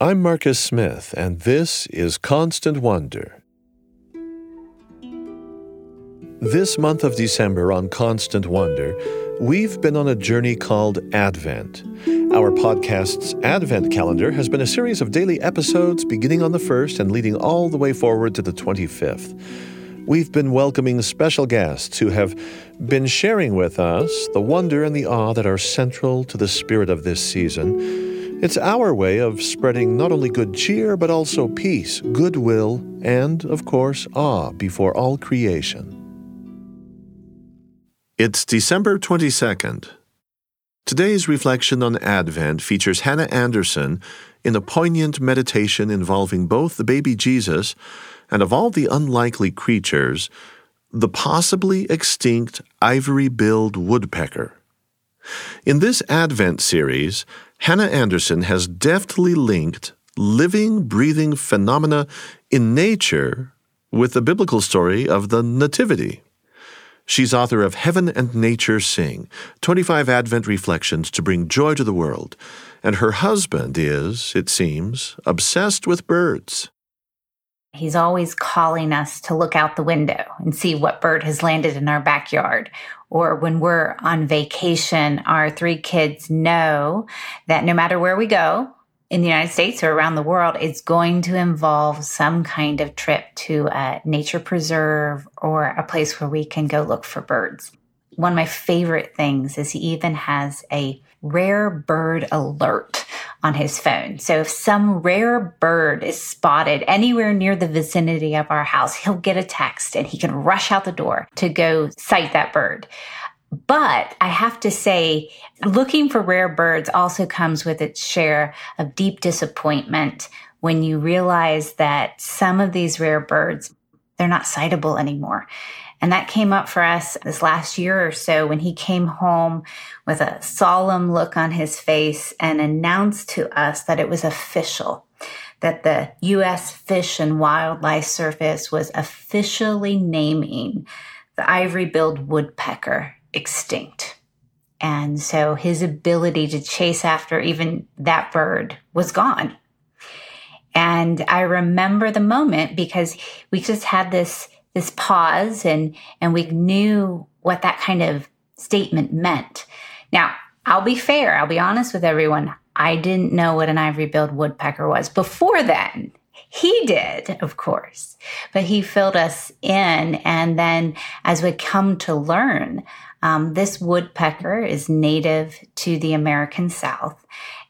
I'm Marcus Smith, and this is Constant Wonder. This month of December on Constant Wonder, we've been on a journey called Advent. Our podcast's Advent calendar has been a series of daily episodes beginning on the 1st and leading all the way forward to the 25th. We've been welcoming special guests who have been sharing with us the wonder and the awe that are central to the spirit of this season it's our way of spreading not only good cheer, but also peace, goodwill, and, of course, awe before all creation. It's December 22nd. Today's reflection on Advent features Hannah Anderson in a poignant meditation involving both the baby Jesus and, of all the unlikely creatures, the possibly extinct ivory billed woodpecker. In this Advent series, Hannah Anderson has deftly linked living, breathing phenomena in nature with the biblical story of the Nativity. She's author of Heaven and Nature Sing 25 Advent Reflections to Bring Joy to the World, and her husband is, it seems, obsessed with birds. He's always calling us to look out the window and see what bird has landed in our backyard. Or when we're on vacation, our three kids know that no matter where we go in the United States or around the world, it's going to involve some kind of trip to a nature preserve or a place where we can go look for birds. One of my favorite things is he even has a rare bird alert on his phone. So if some rare bird is spotted anywhere near the vicinity of our house, he'll get a text and he can rush out the door to go sight that bird. But I have to say, looking for rare birds also comes with its share of deep disappointment when you realize that some of these rare birds, they're not sightable anymore. And that came up for us this last year or so when he came home with a solemn look on his face and announced to us that it was official that the U.S. Fish and Wildlife Service was officially naming the ivory billed woodpecker extinct. And so his ability to chase after even that bird was gone. And I remember the moment because we just had this this pause and and we knew what that kind of statement meant. Now, I'll be fair, I'll be honest with everyone. I didn't know what an ivory billed woodpecker was before then. He did, of course, but he filled us in. And then as we come to learn, um, this woodpecker is native to the American South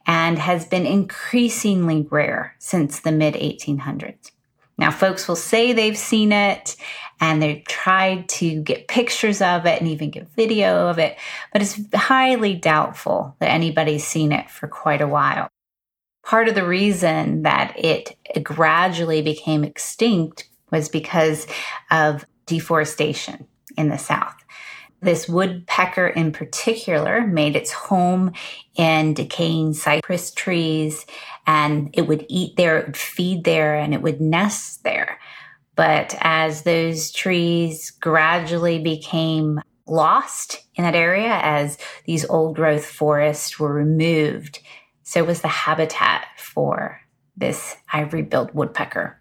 and has been increasingly rare since the mid 1800s. Now, folks will say they've seen it and they've tried to get pictures of it and even get video of it, but it's highly doubtful that anybody's seen it for quite a while. Part of the reason that it gradually became extinct was because of deforestation in the South. This woodpecker in particular made its home in decaying cypress trees and it would eat there, it would feed there, and it would nest there. But as those trees gradually became lost in that area, as these old growth forests were removed, so was the habitat for this ivory billed woodpecker.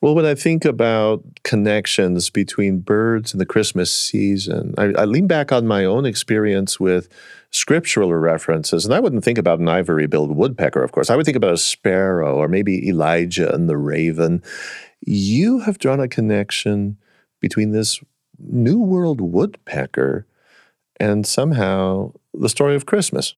Well, when I think about connections between birds and the Christmas season, I, I, lean back on my own experience with scriptural references, and I wouldn't think about an ivory billed woodpecker, of course. I would think about a sparrow or maybe Elijah and the raven. You have drawn a connection between this New World woodpecker and somehow the story of Christmas.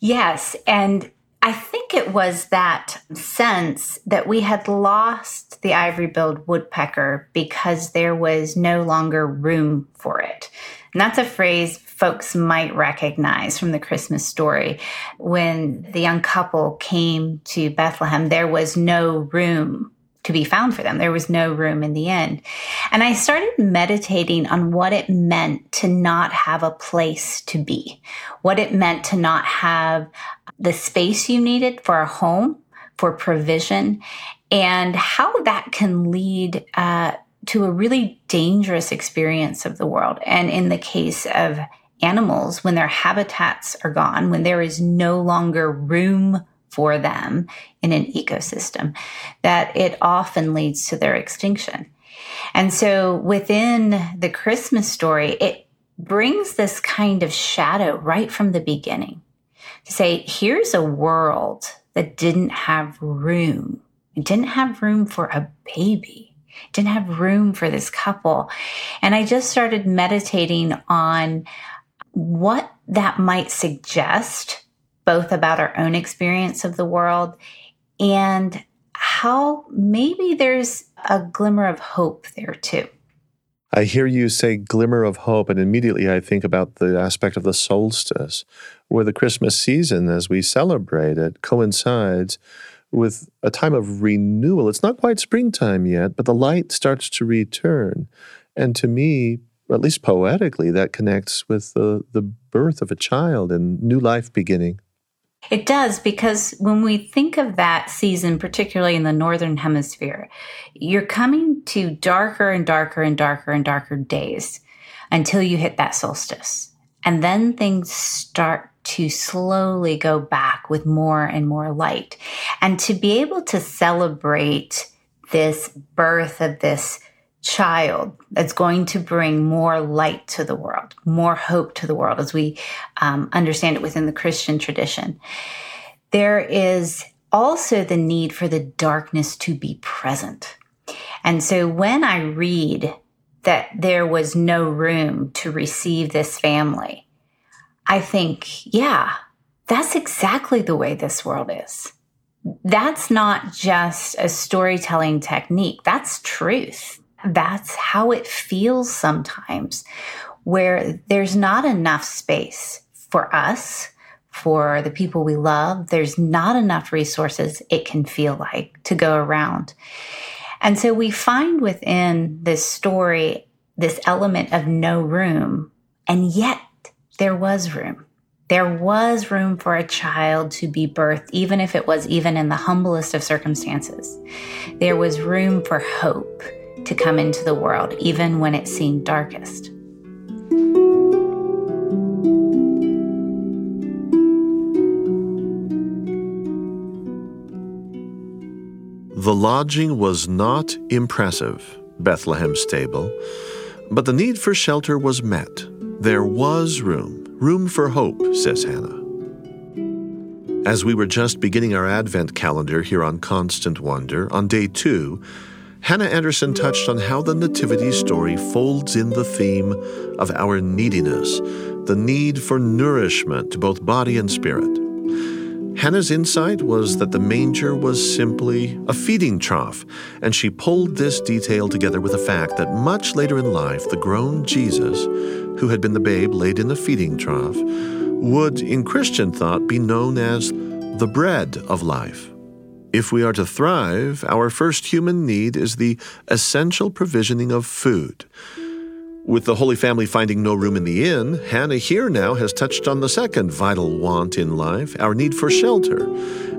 Yes. And I think it was that sense that we had lost the ivory billed woodpecker because there was no longer room for it. And that's a phrase folks might recognize from the Christmas story. When the young couple came to Bethlehem, there was no room to be found for them. There was no room in the inn. And I started meditating on what it meant to not have a place to be, what it meant to not have the space you needed for a home, for provision, and how that can lead uh, to a really dangerous experience of the world. And in the case of animals, when their habitats are gone, when there is no longer room for them in an ecosystem, that it often leads to their extinction. And so within the Christmas story, it brings this kind of shadow right from the beginning to say, here's a world that didn't have room. It didn't have room for a baby. It didn't have room for this couple. And I just started meditating on what that might suggest, both about our own experience of the world and how maybe there's a glimmer of hope there too. I hear you say glimmer of hope, and immediately I think about the aspect of the solstice, where the Christmas season, as we celebrate it, coincides with a time of renewal. It's not quite springtime yet, but the light starts to return. And to me, at least poetically, that connects with the, the birth of a child and new life beginning. It does because when we think of that season, particularly in the Northern Hemisphere, you're coming to darker and darker and darker and darker days until you hit that solstice. And then things start to slowly go back with more and more light. And to be able to celebrate this birth of this child that's going to bring more light to the world, more hope to the world as we um, understand it within the Christian tradition. There is also the need for the darkness to be present. And so when I read that there was no room to receive this family, I think, yeah, that's exactly the way this world is. That's not just a storytelling technique, that's truth that's how it feels sometimes, where there's not enough space for us, for the people we love. There's not enough resources, it can feel like, to go around. And so we find within this story this element of no room, and yet there was room. There was room for a child to be birthed, even if it was even in the humblest of circumstances. There was room for hope to come into the world, even when it seemed darkest. The lodging was not impressive, Bethlehem stable, but the need for shelter was met. There was room, room for hope, says Hannah. As we were just beginning our Advent calendar here on Constant Wonder, on day two, Hannah Anderson touched on how the Nativity story folds in the theme of our neediness, the need for nourishment to both body and spirit. Hannah's insight was that the manger was simply a feeding trough, and she pulled this detail together with the fact that much later in life, the grown Jesus, who had been the babe laid in the feeding trough, would, in Christian thought, be known as the bread of life. If we are to thrive, our first human need is the essential provisioning of food. With the Holy Family finding no room in the inn, Hannah here now has touched on the second vital want in life, our need for shelter.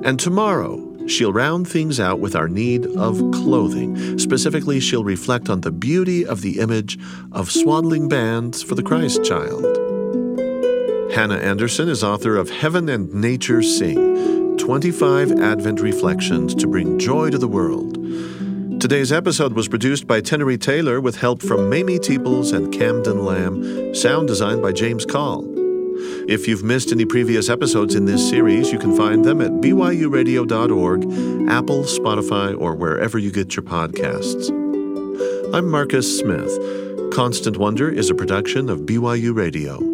And tomorrow, she'll round things out with our need of clothing. Specifically, she'll reflect on the beauty of the image of swaddling bands for the Christ child. Hannah Anderson is author of Heaven and Nature Sing 25 Advent Reflections to bring joy to the world. Today's episode was produced by Tenery Taylor with help from Mamie Teeples and Camden Lamb, sound designed by James Call. If you've missed any previous episodes in this series, you can find them at byuradio.org, Apple, Spotify, or wherever you get your podcasts. I'm Marcus Smith. Constant Wonder is a production of BYU Radio.